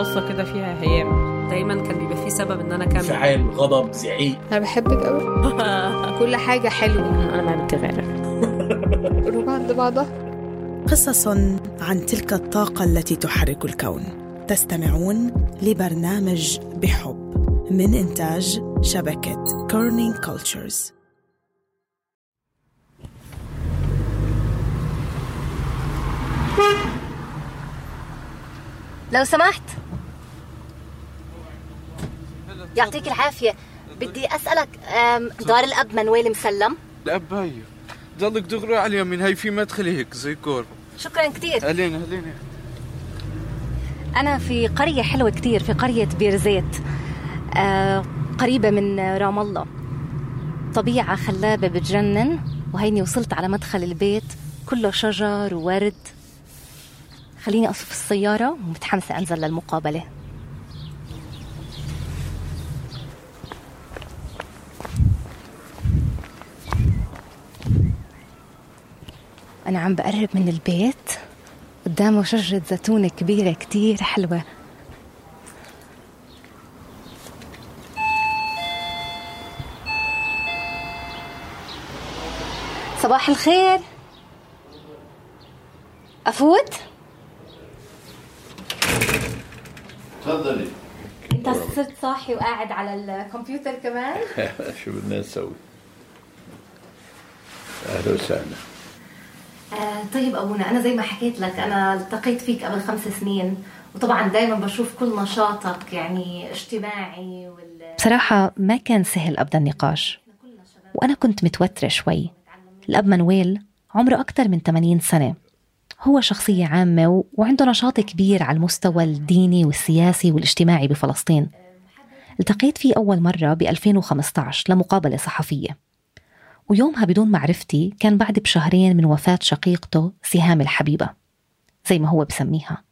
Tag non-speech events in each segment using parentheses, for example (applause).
قصة كده فيها هيام. دايما كان بيبقى في سبب إن أنا أكمل. انفعال غضب زعيق. أنا بحبك قوي (laughs) كل حاجة حلوة. أنا ما بتغير قلوب (laughs) عند بعضها. قصص عن تلك الطاقة التي تحرك الكون. تستمعون لبرنامج بحب من إنتاج شبكة Kerning Cultures لو سمحت. يعطيك العافية. بدي أسألك دار الأب منويل مسلم. لا باية ضلك دغري على اليمين هي في مدخل هيك زي كور شكرا كتير. هلين هلين. أنا في قرية حلوة كتير في قرية بيرزيت آه قريبة من رام الله. طبيعة خلابة بتجنن وهيني وصلت على مدخل البيت كله شجر وورد. خليني أصف السيارة ومتحمسة أنزل للمقابلة. أنا عم بقرب من البيت. قدامه شجرة زيتون كبيرة كتير حلوة. صباح الخير. أفوت؟ تفضلي. أنت صرت صاحي وقاعد على الكمبيوتر كمان؟ (laughs) شو بدنا نسوي؟ أهلا وسهلا. آه طيب أبونا أنا زي ما حكيت لك أنا التقيت فيك قبل خمس سنين وطبعا دايما بشوف كل نشاطك يعني اجتماعي وال... بصراحة ما كان سهل أبدأ النقاش وأنا كنت متوترة شوي. الأب منويل عمره أكثر من 80 سنة. هو شخصية عامة وعنده نشاط كبير على المستوى الديني والسياسي والاجتماعي بفلسطين. التقيت فيه أول مرة ب 2015 لمقابلة صحفية. ويومها بدون معرفتي كان بعد بشهرين من وفاة شقيقته سهام الحبيبة زي ما هو بسميها.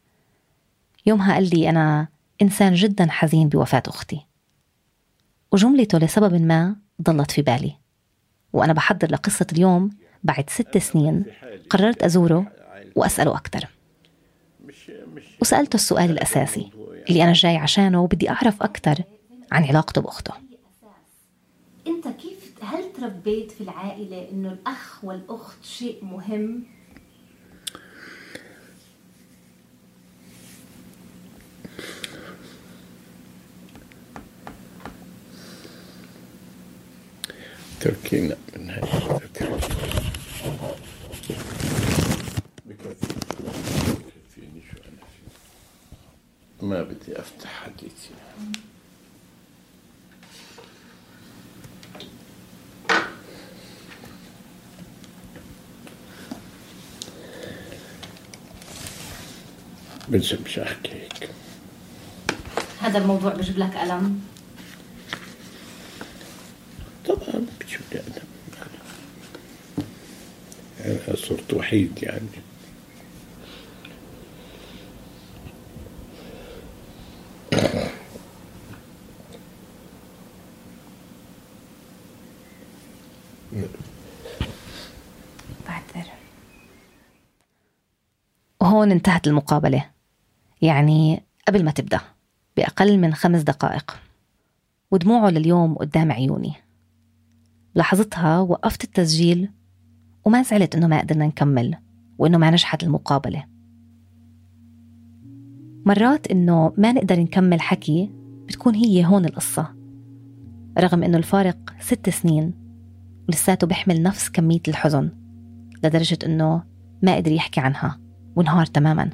يومها قال لي أنا إنسان جدا حزين بوفاة أختي. وجملته لسبب ما ضلت في بالي. وأنا بحضر لقصة اليوم بعد ست سنين قررت أزوره وأسأله أكثر. وسألته السؤال الأساسي اللي أنا جاي عشانه وبدي أعرف أكثر عن علاقته بأخته. أنت كيف هل تربيت في العائلة إنه الأخ والأخت شيء مهم؟ تركينا من هاي بكفي بكفيني شو أنا فيه ما بدي أفتح حديثي بلزمش احكي هيك. هذا الموضوع بجيب لك الم طبعا بشو بدي أقدم أنا صرت وحيد يعني. وهون انتهت المقابلة. يعني قبل ما تبدأ بأقل من خمس دقائق. ودموعه لليوم قدام عيوني. لحظتها وقفت التسجيل وما زعلت إنه ما قدرنا نكمل وإنه ما نجحت المقابلة. مرات إنه ما نقدر نكمل حكي بتكون هي هون القصة. رغم إنه الفارق ست سنين ولساته بيحمل نفس كمية الحزن لدرجة إنه ما قدر يحكي عنها. وانهار تماما.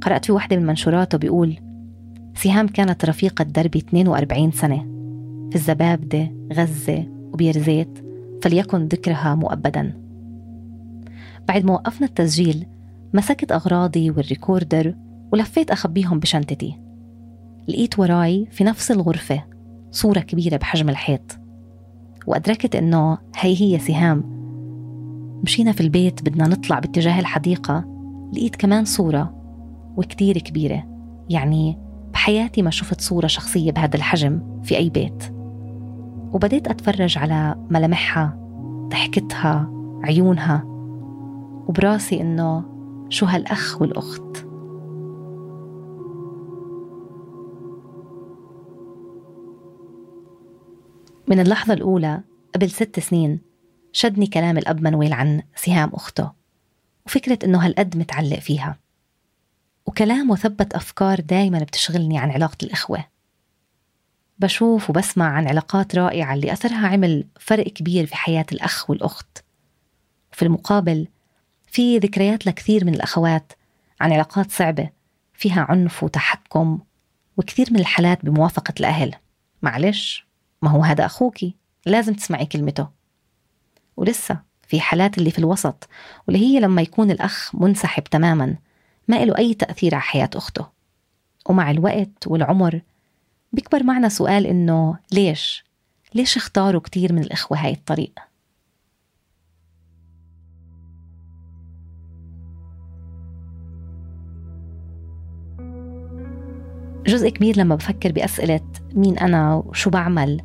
قرأت في واحدة من منشوراته بيقول سهام كانت رفيقة دربي 42 سنة. في الزبابدة غزة وبيرزيت فليكن ذكرها مؤبدا. بعد ما وقفنا التسجيل مسكت أغراضي والريكوردر ولفيت أخبيهم بشنطتي. لقيت وراي في نفس الغرفة صورة كبيرة بحجم الحيط. وأدركت إنه هي هي سهام مشينا في البيت بدنا نطلع باتجاه الحديقة. لقيت كمان صورة وكتير كبيرة. يعني بحياتي ما شفت صورة شخصية بهذا الحجم في أي بيت. وبديت أتفرج على ملامحها ضحكتها عيونها. وبراسي إنه شو هالأخ والأخت. من اللحظة الأولى قبل ست سنين شدني كلام الأب منويل عن سهام أخته وفكرة إنه هالقد متعلق فيها. وكلامه ثبت أفكار دايما بتشغلني عن علاقة الإخوة. بشوف وبسمع عن علاقات رائعة اللي أثرها عمل فرق كبير في حياة الأخ والأخت. في المقابل في ذكريات لكثير من الأخوات عن علاقات صعبة فيها عنف وتحكم وكثير من الحالات بموافقة الأهل. معلش ما هو هذا أخوكي؟ لازم تسمعي كلمته. ولسه في حالات اللي في الوسط واللي هي لما يكون الأخ منسحب تماما ما له أي تأثير على حياة أخته ومع الوقت والعمر بيكبر معنا سؤال إنه ليش؟ ليش اختاروا كتير من الإخوة هاي الطريق؟ جزء كبير لما بفكر بأسئلة مين أنا وشو بعمل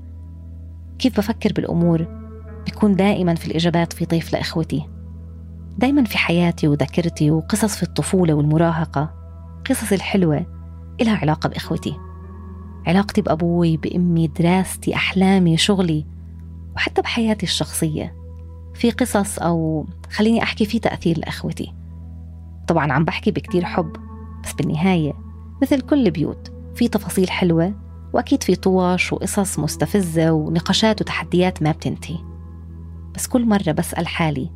كيف بفكر بالأمور بيكون دائما في الإجابات في طيف لإخوتي. دايما في حياتي وذاكرتي وقصص في الطفولة والمراهقة قصص الحلوة إلها علاقة بإخوتي. علاقتي بأبوي بأمي دراستي أحلامي شغلي وحتى بحياتي الشخصية. في قصص أو خليني أحكي في تأثير لإخوتي. طبعا عم بحكي بكتير حب بس بالنهاية مثل كل بيوت في تفاصيل حلوة وأكيد في طوش وقصص مستفزة ونقاشات وتحديات ما بتنتهي. بس كل مرة بسأل حالي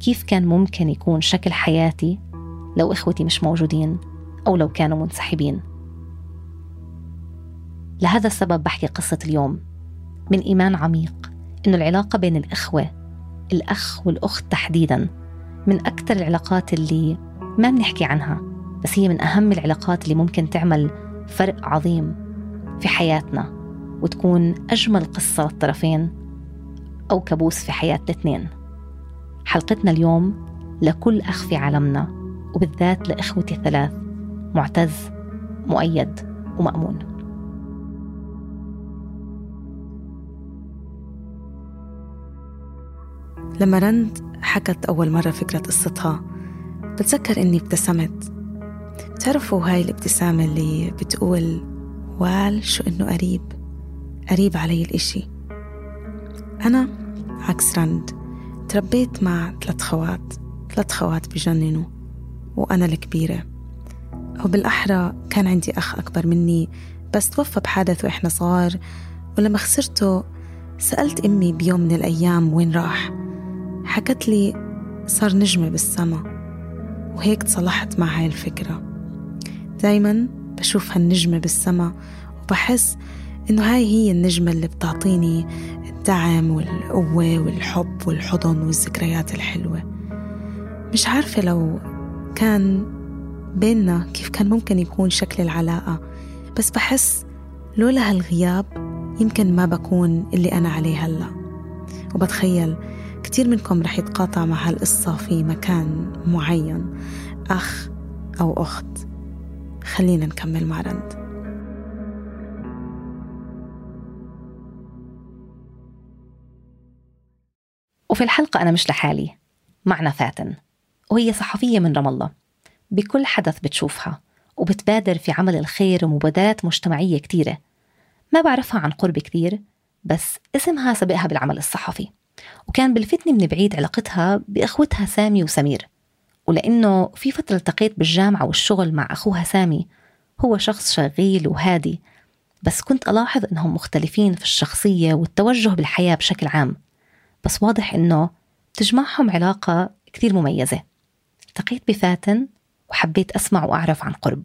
كيف كان ممكن يكون شكل حياتي لو إخوتي مش موجودين أو لو كانوا منسحبين؟ لهذا السبب بحكي قصة اليوم من إيمان عميق إنه العلاقة بين الإخوة الأخ والأخت تحديدا من أكثر العلاقات اللي ما بنحكي عنها بس هي من أهم العلاقات اللي ممكن تعمل فرق عظيم في حياتنا وتكون أجمل قصة للطرفين أو كابوس في حياة الاثنين حلقتنا اليوم لكل أخ في عالمنا وبالذات لإخوتي الثلاث معتز مؤيد ومأمون. لما رند حكت أول مرة فكرة قصتها بتذكر إني ابتسمت. بتعرفوا هاي الابتسامة اللي بتقول وال شو إنه قريب؟ قريب علي الإشي. أنا عكس رند. تربيت مع ثلاث خوات. ثلاث خوات بجننوا وأنا الكبيرة. أو بالأحرى كان عندي أخ أكبر مني بس توفى بحادث وإحنا صغار. ولما خسرته سألت أمي بيوم من الأيام وين راح. حكت لي صار نجمة بالسما وهيك تصلحت مع هاي الفكرة. دايما بشوف هالنجمة بالسما وبحس إنه هاي هي النجمة اللي بتعطيني الدعم والقوة والحب والحضن والذكريات الحلوة. مش عارفة لو كان بيننا كيف كان ممكن يكون شكل العلاقة بس بحس لولا هالغياب يمكن ما بكون اللي أنا عليه هلأ. وبتخيل كتير منكم رح يتقاطع مع هالقصة في مكان معين أخ أو أخت. خلينا نكمل مع رند. وفي الحلقة أنا مش لحالي معنا فاتن وهي صحفية من رام الله. بكل حدث بتشوفها وبتبادر في عمل الخير ومبادرات مجتمعية كتيرة. ما بعرفها عن قرب كتير بس اسمها سبقها بالعمل الصحفي. وكان بلفتني من بعيد علاقتها بإخوتها سامي وسمير. ولأنه في فترة التقيت بالجامعة والشغل مع أخوها سامي هو شخص شغيل وهادي بس كنت ألاحظ إنهم مختلفين في الشخصية والتوجه بالحياة بشكل عام. بس واضح إنه تجمعهم علاقة كثير مميزة. التقيت بفاتن وحبيت أسمع وأعرف عن قرب.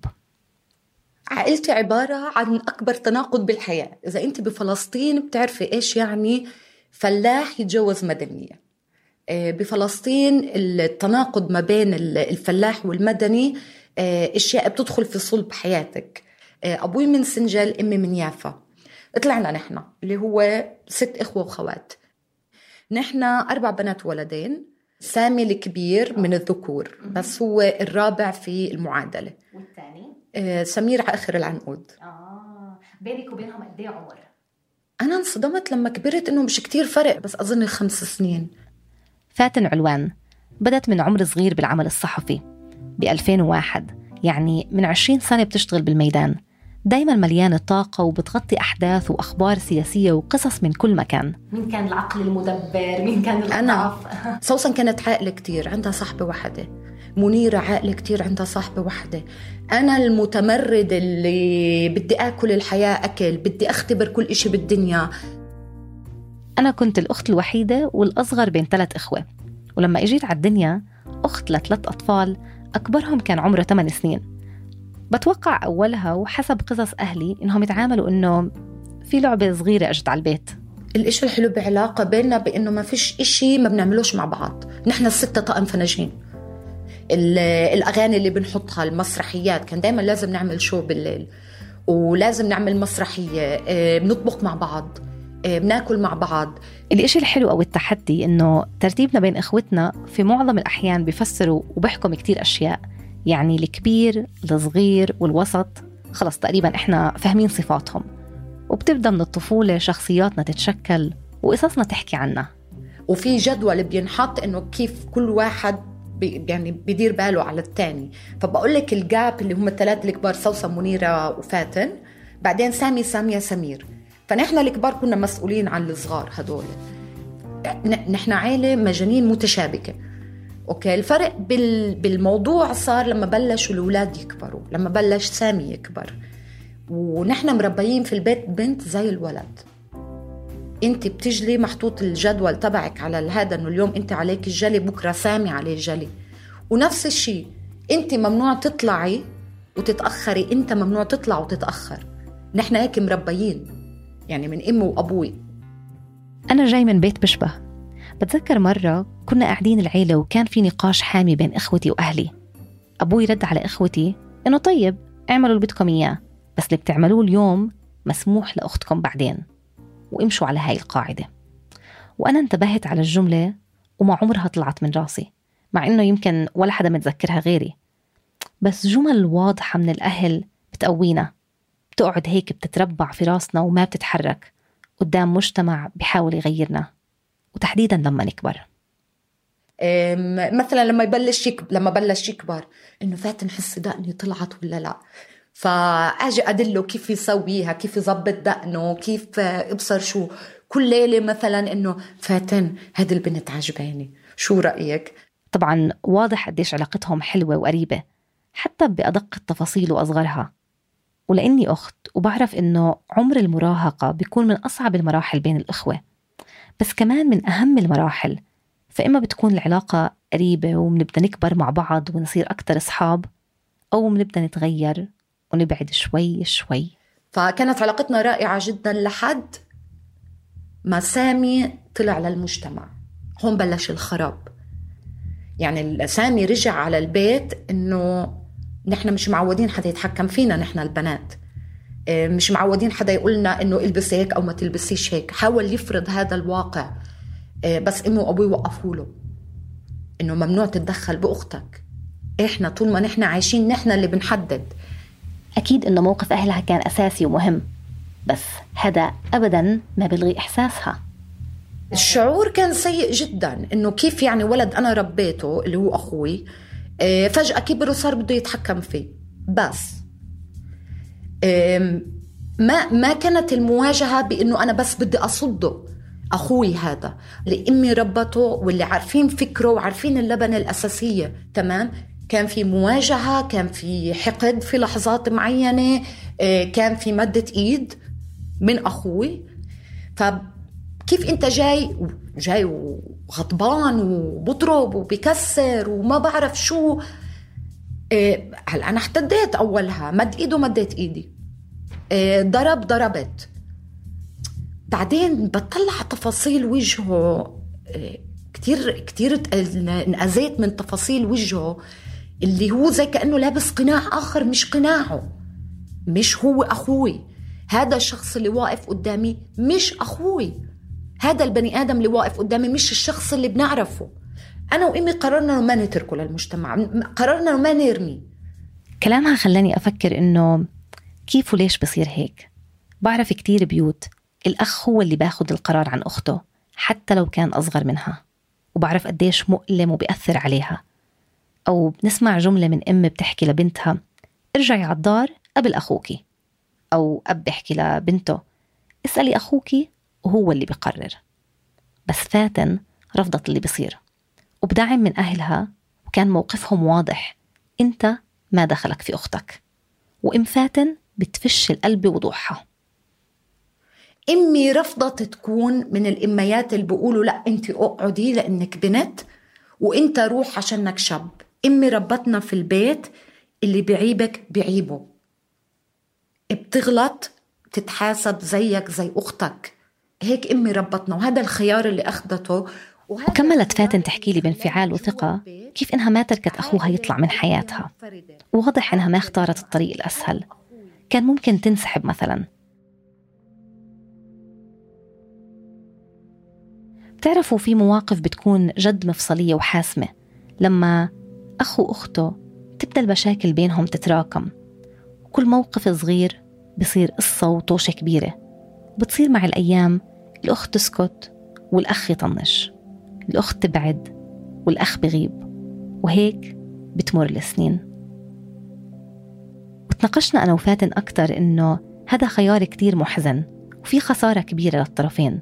عائلتي عبارة عن أكبر تناقض بالحياة. إذا أنت بفلسطين بتعرفي إيش يعني فلاح يتجوز مدنية. آه، بفلسطين التناقض ما بين الفلاح والمدني آه، أشياء بتدخل في صلب حياتك. آه، أبوي من سنجل أمي من يافا. طلعنا نحن اللي هو ست إخوة وخوات. نحن أربع بنات وولدين سامي الكبير من الذكور بس هو الرابع في المعادلة. والثاني؟ سمير على آخر العنقود. آه بينك وبينهم قد إيه عمر؟ أنا انصدمت لما كبرت إنه مش كتير فرق بس أظن خمس سنين. فاتن علوان بدت من عمر صغير بالعمل الصحفي. ب 2001 يعني من 20 سنة بتشتغل بالميدان. دايما مليانة طاقة وبتغطي أحداث وأخبار سياسية وقصص من كل مكان. مين كان العقل المدبر؟ مين كان أنا. (laughs) الأضعف سوسن كانت عاقلة كتير عندها صاحبة واحدة منيرة عاقلة كتير عندها صاحبة واحدة أنا المتمرد اللي بدي آكل الحياة أكل بدي أختبر كل إشي بالدنيا. أنا كنت الأخت الوحيدة والأصغر بين ثلاث إخوة. ولما إجيت على الدنيا أخت لثلاث أطفال أكبرهم كان عمره 8 سنين. بتوقع أولها وحسب قصص أهلي إنهم يتعاملوا إنه في لعبة صغيرة أجت على البيت. الإشي الحلو بعلاقة بيننا بإنه ما فيش إشي ما بنعملوش مع بعض. نحن الستة طقم فناجين. ال- الأغاني اللي بنحطها المسرحيات كان دايما لازم نعمل شو بالليل. ولازم نعمل مسرحية آه، بنطبخ مع بعض آه، بناكل مع بعض. الإشي الحلو أو التحدي إنه ترتيبنا بين إخوتنا في معظم الأحيان بيفسروا وبيحكم كتير أشياء. يعني الكبير الصغير والوسط. خلص تقريبا إحنا فاهمين صفاتهم. وبتبدأ من الطفولة شخصياتنا تتشكل وقصصنا تحكي عنها. وفي جدول بينحط إنه كيف كل واحد يعني بيدير باله على الثاني فبقول لك الجاب اللي هم الثلاثه الكبار سوسن منيرة وفاتن. بعدين سامي سامية سمير. فنحن الكبار كنا مسؤولين عن الصغار هدول. نحن عائله مجانين متشابكة. أوكي؟ الفرق بال... بالموضوع صار لما بلشوا الأولاد يكبروا لما بلش سامي يكبر. ونحن مربيين في البيت بنت زي الولد. أنت بتجلي محطوط الجدول تبعك على هذا إنه اليوم أنت عليك الجلي بكرة سامي عليه الجلي. ونفس الشيء أنت ممنوع تطلعي وتتأخري أنت ممنوع تطلع وتتأخر. نحن هيك مربيين يعني من أمي وأبوي. أنا جاي من بيت بشبه. بتذكر مرة كنا قاعدين العيلة وكان في نقاش حامي بين إخوتي وأهلي. أبوي رد على إخوتي إنه طيب اعملوا اللي بدكم إياه بس اللي بتعملوه اليوم مسموح لأختكم بعدين. وامشوا على هاي القاعدة. وأنا انتبهت على الجملة وما عمرها طلعت من راسي مع إنه يمكن ولا حدا متذكرها غيري. بس جمل واضحة من الأهل بتقوينا. بتقعد هيك بتتربع في راسنا وما بتتحرك. قدام مجتمع بيحاول يغيرنا. وتحديدا لما نكبر. مثلا لما يبلش يكبر لما بلش يكبر إنه فاتن حس دقني طلعت ولا لا؟ فأجي أدله كيف يسويها كيف يظبط دقنه كيف ابصر شو. كل ليلة مثلا إنه فاتن هذه البنت عجباني. شو رأيك؟ طبعا واضح قديش علاقتهم حلوة وقريبة حتى بأدق التفاصيل وأصغرها. ولأني أخت وبعرف إنه عمر المراهقة بيكون من أصعب المراحل بين الإخوة. بس كمان من أهم المراحل فإما بتكون العلاقة قريبة وبنبدأ نكبر مع بعض ونصير أكتر أصحاب أو بنبدأ نتغير ونبعد شوي شوي. فكانت علاقتنا رائعة جدا لحد ما سامي طلع للمجتمع. هون بلش الخراب. يعني سامي رجع على البيت إنه نحن مش معودين حدا يتحكم فينا نحن البنات. مش معودين حدا يقولنا إنه البسي هيك أو ما تلبسيش هيك. حاول يفرض هذا الواقع إيه، بس امه وأبوي وقفوا له. إنه ممنوع تتدخل بأختك. إحنا طول ما نحن عايشين نحن اللي بنحدد. أكيد إنه موقف أهلها كان أساسي ومهم بس هذا أبدا ما بلغي إحساسها. الشعور كان سيء جدا إنه كيف يعني ولد أنا ربيته اللي هو أخوي آه، فجأة كبر وصار بده يتحكم فيه. بس ما ما كانت المواجهة بأنه أنا بس بدي أصده أخوي هذا اللي امي ربته واللي عارفين فكره وعارفين اللبنة الأساسية تمام؟ كان في مواجهة كان في حقد في لحظات معينة آه، كان في مدة إيد من أخوي. فكيف أنت جاي جاي وغضبان وبضرب وبكسر وما بعرف شو؟ إيه، هلا أنا احتديت أولها مد ايده مديت إيدي. إيه، ضرب ضربت. بعدين بطلع تفاصيل وجهه. إيه، كتير كتير انأذيت من تفاصيل وجهه اللي هو زي كأنه لابس قناع آخر مش قناعه. مش هو أخوي. هذا الشخص اللي واقف قدامي مش أخوي. هذا البني آدم اللي واقف قدامي مش الشخص اللي بنعرفه. أنا وإمي قررنا ما نتركه للمجتمع قررنا ما نرمي كلامها خلاني أفكر إنه كيف وليش بصير هيك؟ بعرف كتير بيوت الأخ هو اللي باخد القرار عن أخته حتى لو كان أصغر منها وبعرف قديش مؤلم وبيأثر عليها. أو بنسمع جملة من أم بتحكي لبنتها ارجعي على الدار قبل أخوكي أو أب بيحكي لبنته اسألي أخوكي وهو اللي بيقرر. بس فاتن رفضت اللي بصير. وبدعم من أهلها وكان موقفهم واضح. أنت ما دخلك في أختك. وإم فاتن بتفش القلب بوضوحها أمي رفضت تكون من الأميات اللي بيقولوا لا أنت اقعدي لأنك بنت وأنت روح عشانك شاب. أمي ربتنا في البيت اللي بيعيبك بيعيبه بتغلط تتحاسب زيك زي أختك. هيك أمي ربتنا وهذا الخيار اللي أخذته وكملت فاتن تحكي لي بانفعال وثقة كيف إنها ما تركت أخوها يطلع من حياتها. وواضح إنها ما اختارت الطريق الأسهل. كان ممكن تنسحب مثلا. بتعرفوا في مواقف بتكون جد مفصلية وحاسمة. لما أخ وأخته تبدأ المشاكل بينهم تتراكم. كل موقف صغير بصير قصة وطوشة كبيرة. بتصير مع الأيام الأخت تسكت والأخ يطنش. الأخت تبعد والأخ بغيب وهيك بتمر السنين. وتناقشنا أنا وفاتن أكتر إنه هذا خيار كتير محزن وفي خسارة كبيرة للطرفين.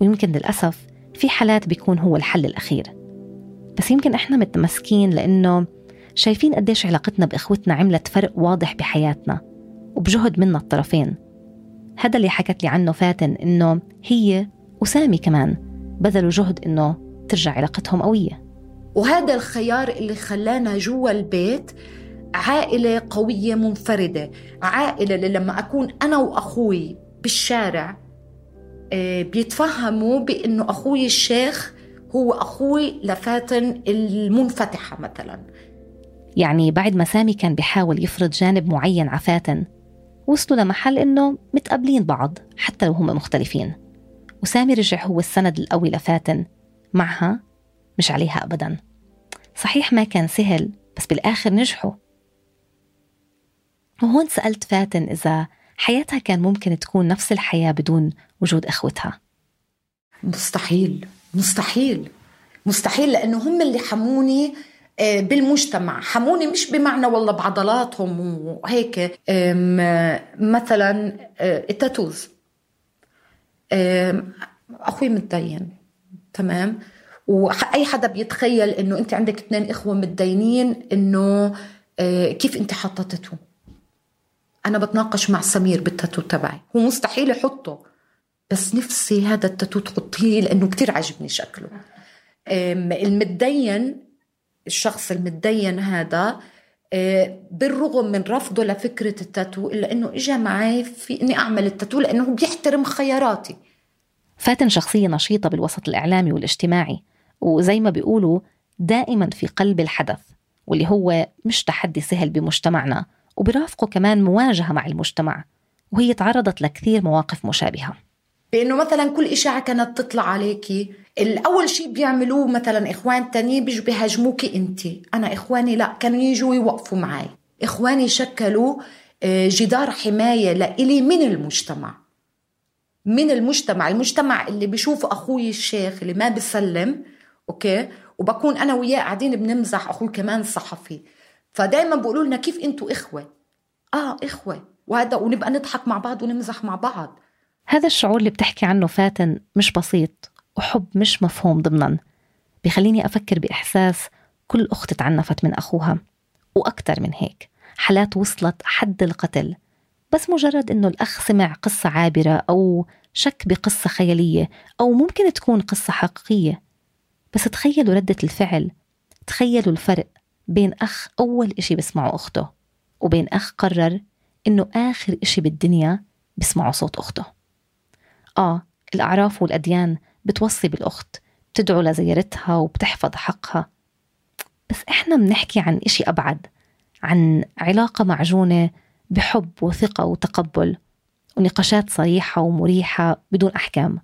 ويمكن للأسف في حالات بيكون هو الحل الأخير. بس يمكن إحنا متمسكين لأنه شايفين قديش علاقتنا بإخوتنا عملت فرق واضح بحياتنا وبجهد منا الطرفين. هذا اللي حكت لي عنه فاتن إنه هي وسامي كمان بذلوا جهد إنه ترجع علاقتهم قوية. وهذا الخيار اللي خلانا جوا البيت عائلة قوية منفردة عائلة اللي لما أكون أنا وأخوي بالشارع آه، بيتفهموا بأنه أخوي الشيخ هو أخوي لفاتن المنفتحة مثلا. يعني بعد ما سامي كان بيحاول يفرض جانب معين على فاتن وصلوا لمحل إنه متقابلين بعض حتى لو هم مختلفين. وسامي رجع هو السند القوي لفاتن معها مش عليها أبدا. صحيح ما كان سهل بس بالآخر نجحوا. وهون سألت فاتن إذا حياتها كان ممكن تكون نفس الحياة بدون وجود إخوتها. مستحيل مستحيل مستحيل لأنه هم اللي حموني آه، بالمجتمع. حموني مش بمعنى والله بعضلاتهم وهيك. مثلا آه، التاتوز. أخوي متدين تمام؟ وأي حدا بيتخيل إنه أنت عندك اثنين إخوة متدينين إنه آه، كيف أنت حاطة تاتو أنا بتناقش مع سمير بالتاتو تبعي. هو مستحيل يحطه بس نفسي هذا التاتو تحطيه لأنه كتير عجبني شكله. المتدين الشخص المتدين هذا بالرغم من رفضه لفكرة التاتو إلا أنه إجا معي في أني أعمل التاتو لأنه بيحترم خياراتي. فاتن شخصية نشيطة بالوسط الإعلامي والاجتماعي وزي ما بيقولوا دائما في قلب الحدث واللي هو مش تحدي سهل بمجتمعنا وبرافقه كمان مواجهة مع المجتمع وهي تعرضت لكثير مواقف مشابهة. بأنه مثلا كل إشاعة كانت تطلع عليكي الأول شيء بيعملوه مثلا إخوان تانيين بيجوا بيهاجموكي انت. أنا إخواني لا كانوا يجوا يوقفوا معي إخواني شكلوا آه، جدار حماية لإلي من المجتمع. من المجتمع المجتمع اللي بيشوف أخوي الشيخ اللي ما بيسلم أوكي؟ وبكون أنا وياه قاعدين بنمزح أخوي كمان صحفي. فدائما بيقولوا لنا كيف أنتوا إخوة؟ آه إخوة. وهذا ونبقى نضحك مع بعض ونمزح مع بعض. هذا الشعور اللي بتحكي عنه فاتن مش بسيط. وحب مش مفهوم ضمنا. بخليني أفكر بإحساس كل أخت تعنفت من أخوها. وأكثر من هيك حالات وصلت حد القتل. بس مجرد إنه الأخ سمع قصة عابرة أو شك بقصة خيالية أو ممكن تكون قصة حقيقية. بس تخيلوا ردة الفعل تخيلوا الفرق بين أخ أول إشي بسمعه أخته وبين أخ قرر إنه آخر إشي بالدنيا بسمعه صوت أخته. آه الأعراف والأديان بتوصي بالأخت بتدعو لزيارتها وبتحفظ حقها. بس إحنا بنحكي عن إشي أبعد عن علاقة معجونة بحب وثقة وتقبل ونقاشات صريحة ومريحة بدون أحكام.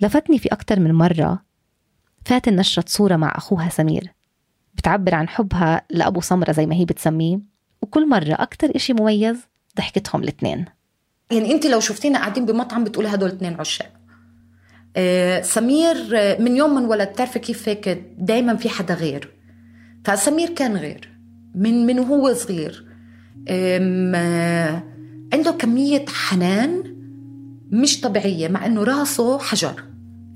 لفتني في أكثر من مرة فاتن نشرت صورة مع أخوها سمير. بتعبر عن حبها لأبو سمرة زي ما هي بتسميه وكل مرة أكتر إشي مميز ضحكتهم الاثنين يعني انت لو شفتينا قاعدين بمطعم بتقولي هدول اثنين عشاق. سمير آه، من يوم من ولد بتعرفي كيف هيك دائما في حدا غير. فسمير كان غير من من وهو صغير. آه عنده كمية حنان مش طبيعية مع إنه راسه حجر.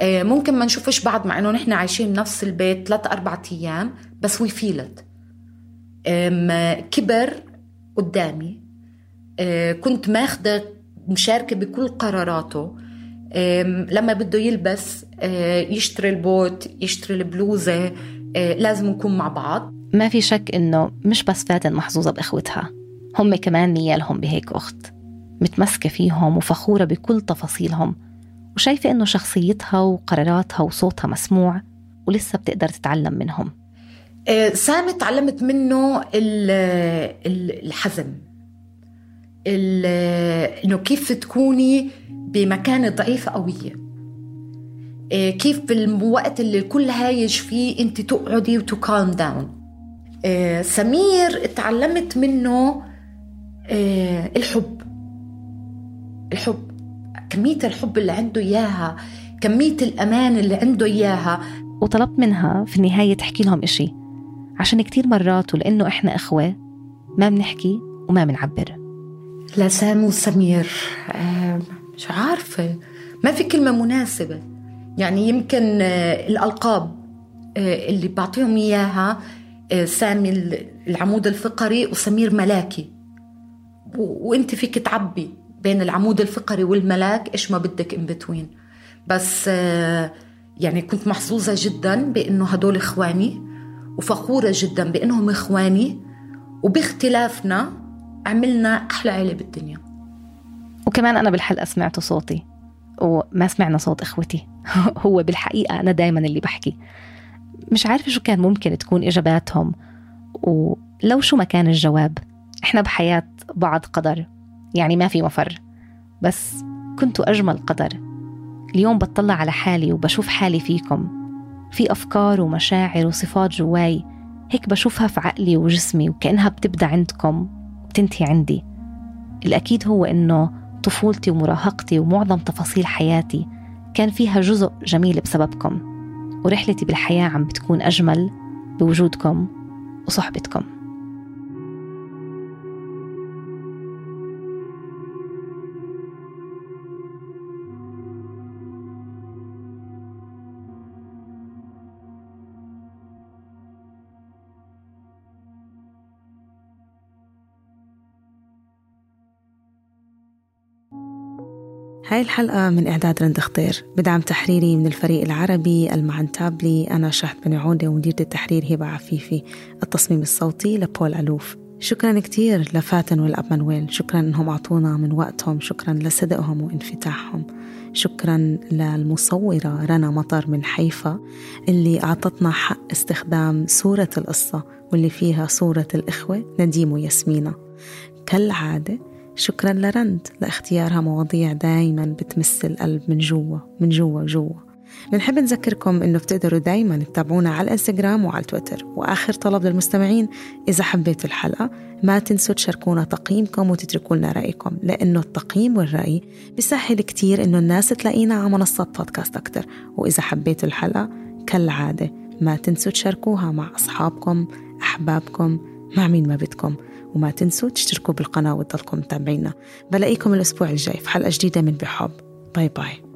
آه، ممكن ما نشوفش بعض مع إنه نحن عايشين بنفس البيت ثلاث أربع أيام بس وي فيلت كبر قدامي. آه، كنت ماخذة مشاركة بكل قراراته. لما بده يلبس يشتري البوت يشتري البلوزة لازم نكون مع بعض. ما في شك إنه مش بس فاتن محظوظة بإخوتها هم كمان نيالهم بهيك أخت متمسكة فيهم وفخورة بكل تفاصيلهم وشايفة إنه شخصيتها وقراراتها وصوتها مسموع ولسه بتقدر تتعلم منهم. سامي تعلمت منه ال- ال- الحزم ال- إنه كيف تكوني بمكانة ضعيفة قوية كيف بالوقت اللي الكل هايج فيه أنت تقعدي وتكالم داون سمير تعلمت منه آه، الحب. الحب كمية الحب اللي عنده إياها كمية الأمان اللي عنده إياها. وطلبت منها في النهاية تحكي لهم إشي. عشان كتير مرات ولأنه إحنا إخوة ما بنحكي وما بنعبر. لسام وسمير آه، مش عارفة. ما في كلمة مناسبة. يعني يمكن آه، الألقاب آه، اللي بعطيهم إياها آه، سامي ال- العمود الفقري وسمير ملاكي. وأنت فيك تعبي بين العمود الفقري والملاك إيش ما بدك ان بتوين بس يعني كنت محظوظة جدا بإنه هدول إخواني وفخورة جدا بإنهم إخواني وباختلافنا عملنا أحلى عيلة بالدنيا. وكمان أنا بالحلقة سمعت صوتي. وما سمعنا صوت إخوتي. (laughs) هو بالحقيقة أنا دايما اللي بحكي. مش عارفة شو كان ممكن تكون إجاباتهم. ولو شو ما كان الجواب إحنا بحياة بعض قدر. يعني ما في مفر. بس كنتوا أجمل قدر. اليوم بطلع على حالي وبشوف حالي فيكم. في أفكار ومشاعر وصفات جواي. هيك بشوفها في عقلي وجسمي وكأنها بتبدأ عندكم وبتنتهي عندي. الأكيد هو إنه طفولتي ومراهقتي ومعظم تفاصيل حياتي كان فيها جزء جميل بسببكم ورحلتي بالحياة عم بتكون أجمل بوجودكم وصحبتكم. هاي الحلقة من إعداد رند خطير بدعم تحريري من الفريق العربي المعن تابلي. أنا شهد بن عودة ومديرة التحرير هبة عفيفي. التصميم الصوتي لبول ألوف. شكرا كتير لفاتن والأب مانويل. شكرا أنهم أعطونا من وقتهم. شكرا لصدقهم وانفتاحهم. شكرا للمصورة رنا مطر من حيفا اللي أعطتنا حق استخدام صورة القصة واللي فيها صورة الإخوة نديم وياسمينة. كالعادة شكرا لرند لاختيارها مواضيع دايما بتمس القلب من جوا من جوا جوا. بنحب نذكركم إنه بتقدروا دايما تتابعونا على الانستغرام وعلى تويتر. وآخر طلب للمستمعين إذا حبيتوا الحلقة ما تنسوا تشاركونا تقييمكم وتتركوا لنا رأيكم لأنه التقييم والرأي بيسهل كتير إنه الناس تلاقينا على منصات بودكاست أكتر. وإذا حبيتوا الحلقة كالعادة ما تنسوا تشاركوها مع أصحابكم أحبابكم مع مين ما بدكم. وما تنسوا تشتركوا بالقناة وتضلكم متابعينا. بلاقيكم الأسبوع الجاي في حلقة جديدة من بحب. باي باي